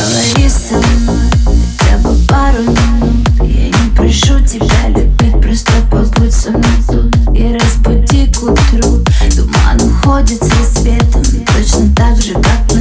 Поговори со мной хотя бы пару минут. Я не прошу тебя любить, просто побудь со мной тут И разбуди к утру. Туман уходит с рассветом Точно так же, как мы